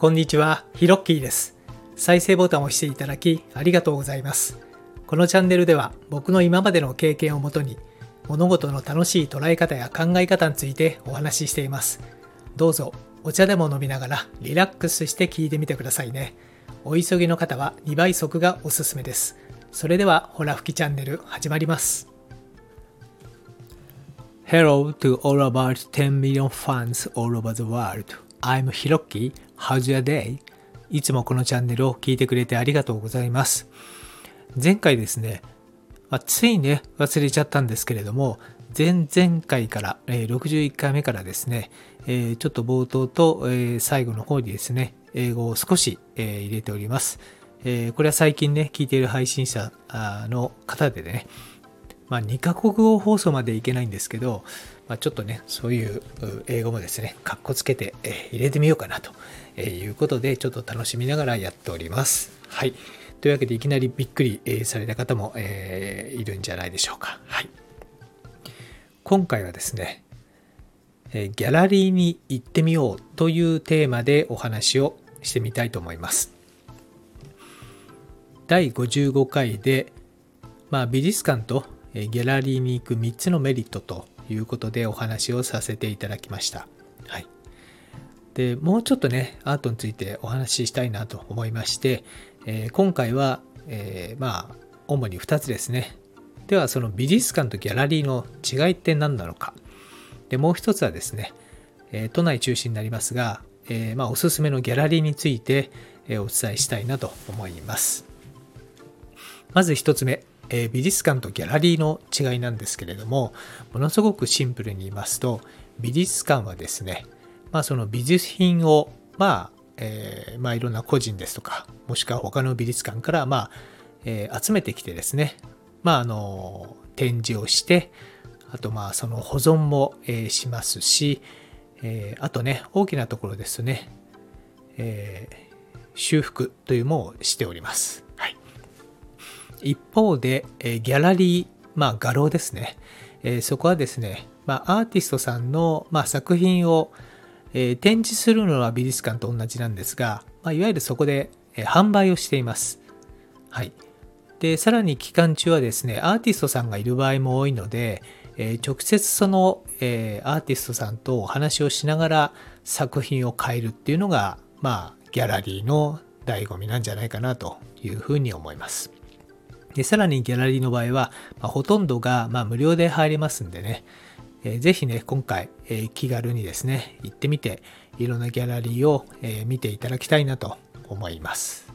こんにちは、ヒロッキーです。再生ボタンを押していただきありがとうございます。このチャンネルでは僕の今までの経験をもとに物事の楽しい捉え方や考え方についてお話ししています。どうぞお茶でも飲みながらリラックスして聞いてみてくださいね。お急ぎの方は2倍速がおすすめです。それではほら吹きチャンネル始まります。Hello to all about 10 million fans all over the world. I'm Hiroki. How's your day? いつもこのチャンネルを聞いてくれてありがとうございます。前回ですね、まあ、ついね、忘れちゃったんですけれども、前々回から、えー61回目からですね、えーちょっと冒頭と、えー最後の方にですね、英語を少し、え入れております。えこれは最近ね、聞いている配信者の方でね、まあ、2カ国語放送までいけないんですけど、まあ、ちょっとね、そういう英語もですね、かっこつけて、え入れてみようかなということで、ちょっと楽しみながらやっております。はい。というわけで、いきなりびっくりされた方も、えいるんじゃないでしょうか。はい。今回はですね、えギャラリーに行ってみようというテーマでお話をしてみたいと思います。第55回で、まあ、美術館とギャラリーに行く3つのメリットということでお話をさせていただきました。はい。で、もうちょっとね、アートについてお話ししたいなと思いまして、えー今回は、えーまあ、主に2つですね。では、その美術館とギャラリーの違いって何なのか。で、もう一つはですね、えー都内中心になりますが、えまあ、おすすめのギャラリーについて、えお伝えしたいなと思います。まず一つ目、え美術館とギャラリーの違いなんですけれども、ものすごくシンプルに言いますと、美術館はですね、まあその美術品を、まあ、えーまあいろんな個人ですとか、もしくは他の美術館から、まあ、えー集めてきてですね、まああの、展示をして、あとまあその保存も、えーしますし、えあとね、大きなところですね、えー修復というのもしております。一方で、えギャラリー、まあ画廊ですね。えそこはですね、まあアーティストさんの、まあ、作品を、え展示するのは美術館と同じなんですが、まあ、いわゆるそこで、え販売をしています。はい。で、さらに期間中はですね、アーティストさんがいる場合も多いので、え直接その、えアーティストさんとお話をしながら作品を変えるっていうのが、まあ、ギャラリーの醍醐味なんじゃないかなというふうに思います。で、さらにギャラリーの場合は、まあ、ほとんどが、まあ、無料で入れますんでね、えーぜひね、今回、えー気軽にですね、行ってみて、いろんなギャラリーを、えー見ていただきたいなと思います。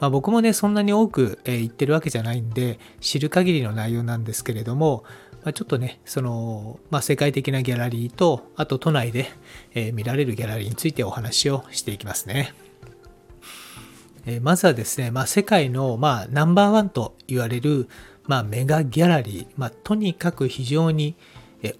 まあ、僕もね、そんなに多く、えー行ってるわけじゃないんで、知る限りの内容なんですけれども、まあ、ちょっとね、その、まあ、世界的なギャラリーと、あと都内で、え見られるギャラリーについてお話をしていきますね。えまずはですね、まあ、世界の、まあ、ナンバーワンと言われる、まあ、メガギャラリー、まあ、とにかく非常に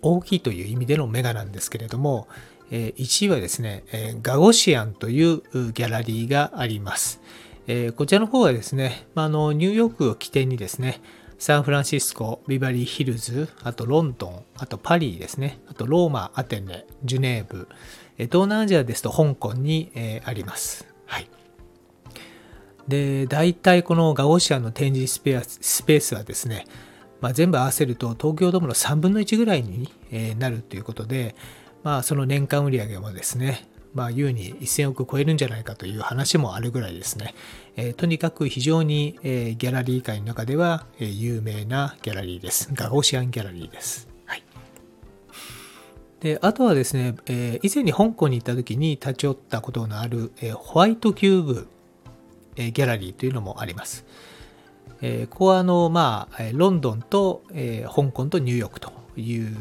大きいという意味でのメガなんですけれども、え1位はですね、えガゴシアンというギャラリーがあります。えこちらの方はですね、まあ、のニューヨークを起点にですね、サンフランシスコ、ビバリーヒルズ、あとロンドン、あとパリですね、あとローマ、アテネ、ジュネーブ、東南アジアですと香港に、えあります。はい。で、大体このガオシアンの展示スペースはですね、まあ、全部合わせると東京ドームの3分の1ぐらいになるということで、まあ、その年間売上もですね、まあ、優に1000億超えるんじゃないかという話もあるぐらいですね、えーとにかく非常に、えーギャラリー界の中では、えー有名なギャラリーです。ガオシアンギャラリーです。はい。で、あとはですね、えー以前に香港に行った時に立ち寄ったことのある、えーホワイトキューブ、えギャラリーというのもあります。えーここはあの、まあ、ロンドンと、えー香港とニューヨークという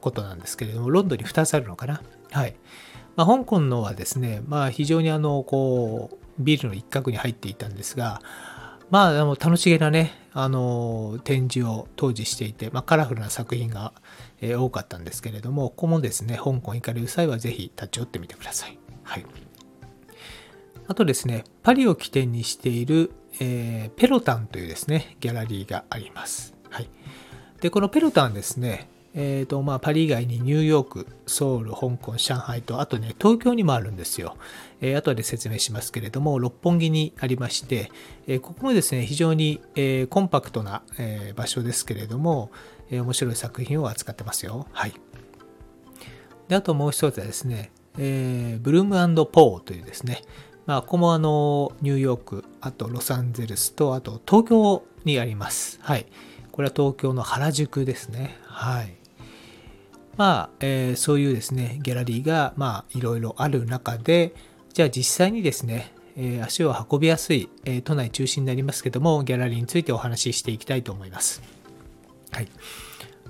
ことなんですけれども、ロンドンに2つあるのかな？はい。まあ、香港のはですね、まあ、非常にあの、こう、ビルの一角に入っていたんですが、まあ、あの楽しげなね、あの、展示を当時していて、まあ、カラフルな作品が、えー多かったんですけれども、ここもですね、香港行かれる際はぜひ立ち寄ってみてください。はい。あとですね、パリを起点にしている、えーペロタンというですね、ギャラリーがあります。はい。で、このペロタンですね、えーとまあ、パリ以外にニューヨーク、ソウル、香港、上海と、あとね、東京にもあるんですよ。えー、後で説明しますけれども、六本木にありまして、えー、ここもですね、非常に、えー、コンパクトな、え、場所ですけれども、えー、面白い作品を扱ってますよ。はい。で、あともう一つはですね、え、ブルームポーというですね、まあ、ここもあの、ニューヨーク、あとロサンゼルスと、あと東京にあります。はい。これは東京の原宿ですね。はい。まあ、えー、そういうですね、ギャラリーが、まあ、いろいろある中で、じゃあ実際にですね、えー、足を運びやすい、えー、都内中心になりますけども、ギャラリーについてお話ししていきたいと思います。はい。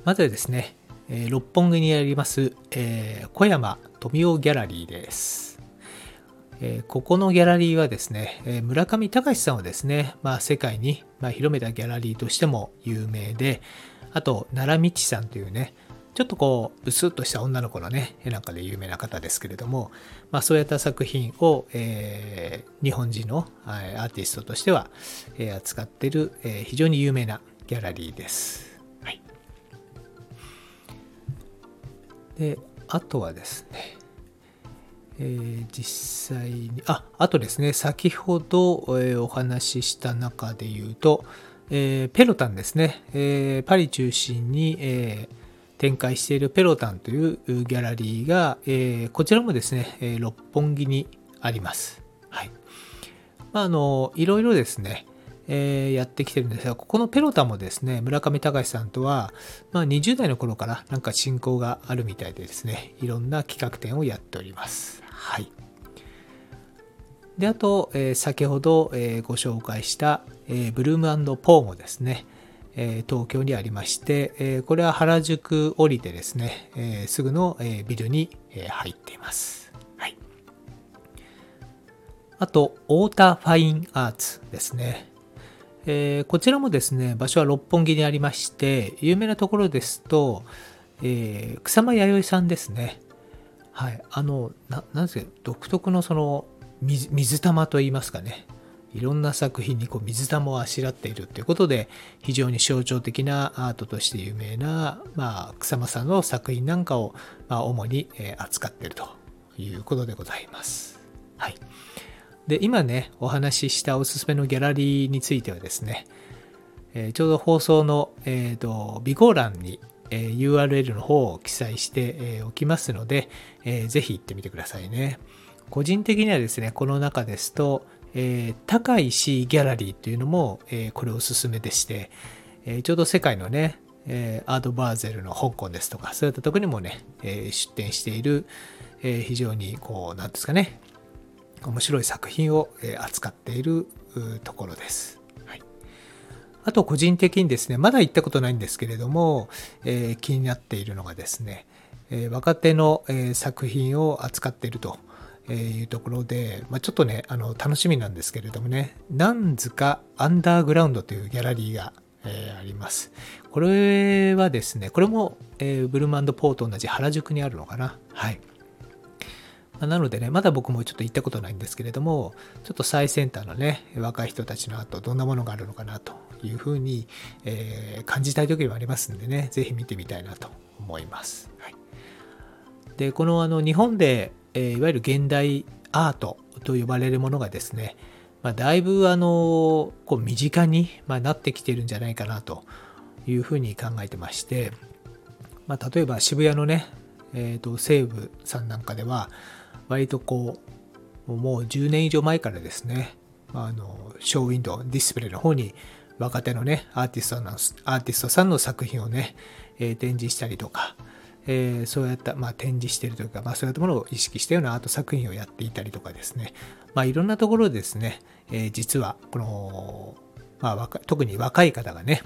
まずはですね、えー、六本木にあります、えー、小山富夫ギャラリーです。えー、ここのギャラリーはですね、え村上隆さんをですね、まあ、世界に、まあ、広めたギャラリーとしても有名で、あと、奈良道さんというね、ちょっとこう、うすっとした女の子のね、絵なんかで有名な方ですけれども、まあそういった作品を、えー、日本人のアーティストとしては、えー、扱ってる、えー、非常に有名なギャラリーです。はい。で、あとはですね、えー、実際に、あ、あとですね、先ほど、えー、お話しした中で言うと、えー、ペロタンですね、えー、パリ中心に、えー展開しているペロタンというギャラリーが、えー、こちらもですね、え六本木にあります。はい。まあ、あの、いろいろですね、えー、やってきてるんですが、ここのペロタンもですね、村上隆さんとは、まあ、20代の頃からなんか親交があるみたいでですね、いろんな企画展をやっております。はい。で、あと、えー、先ほど、えー、ご紹介した、えー、ブルームポーもですね、え東京にありまして、えこれは原宿降りてですね、えすぐの、えビルに、え入っています。はい。あと、オータファインアーツですね。えこちらもですね、場所は六本木にありまして、有名なところですと、え草間彌生さんですね。はい。あの、ななんですか、独特のその水、水玉といいますかね。いろんな作品にこう水玉をあしらっているということで非常に象徴的なアートとして有名な、まあ、草間さんの作品なんかを、まあ、主に扱っているということでございます。はい。で、今ね、お話ししたおすすめのギャラリーについてはですね、えー、ちょうど放送の、えーと、備考欄に、え、URL の方を記載して、え、おきますので、えー、ぜひ行ってみてくださいね。個人的にはですね、この中ですと、えー、高いシーギャラリーというのも、えー、これおすすめでして、えー、ちょうど世界のね、え、アードバーゼルの香港ですとか、そういったとこにもね、え、出展している、え、非常にこう、なんですかね、面白い作品を、え、扱っているところです。あと個人的にですね、まだ行ったことないんですけれども、えー、気になっているのがですね、えー、若手の、え、作品を扱っているというところで、まあ、ちょっとね、あの、楽しみなんですけれどもね、なんずかアンダーグラウンドというギャラリーが、え、あります。これはですね、これも、え、ブルーマンドポーと同じ原宿にあるのかな。はい。なのでね、まだ僕もちょっと行ったことないんですけれども、ちょっと最先端のね、若い人たちの後、どんなものがあるのかなというふうに、えー、感じたい時もありますんでね、ぜひ見てみたいなと思います。はい、で、このあの日本でえいわゆる現代アートと呼ばれるものがですね、まあ、だいぶあのこう身近に、まあなってきてるんじゃないかなというふうに考えてまして、まあ、例えば渋谷のね、えー、と西武さんなんかでは割とこうもう10年以上前からですね、まあ、あのショーウィンドウディスプレイの方に若手のねアーティストのアーティストさんの作品をね、えー、展示したりとか、えー、そうやった、まあ、展示してるというか、まあ、そういったものを意識したようなアート作品をやっていたりとかですね、まあ、いろんなところでですね、えー、実はこの、まあ、特に若い方がね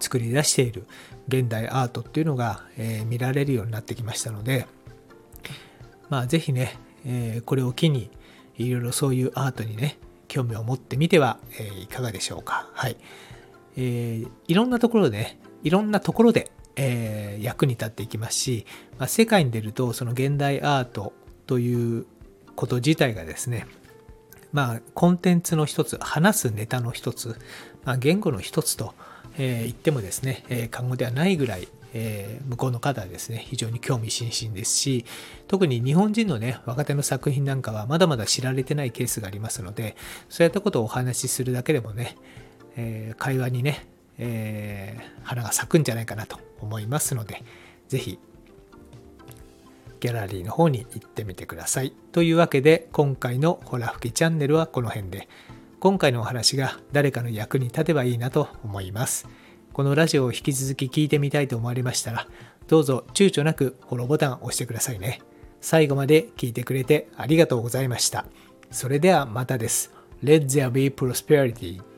作り出している現代アートっていうのが、えー、見られるようになってきましたので、まあ、ぜひね、え、これを機にいろいろそういうアートにね興味を持ってみては、えー、いかがでしょうか。はい。えー、いろんなところでね、いろんなところでえー、役に立っていきますし、まあ、世界に出るとその現代アートということ自体がですねまあコンテンツの一つ話すネタの一つ、まあ、言語の一つと、えー、言ってもですね、えー、過言ではないぐらい、えー、向こうの方はですね、非常に興味津々ですし、特に日本人のね、若手の作品なんかはまだまだ知られてないケースがありますので、そういったことをお話しするだけでもね、えー、会話にね、えー、花が咲くんじゃないかなと思いますので、ぜひ、ギャラリーの方に行ってみてください。というわけで、今回のホラ吹きチャンネルはこの辺で、今回のお話が誰かの役に立てばいいなと思います。このラジオを引き続き聞いてみたいと思われましたら、どうぞ躊躇なくフォローボタンを押してくださいね。最後まで聞いてくれてありがとうございました。それではまたです。Let there be prosperity.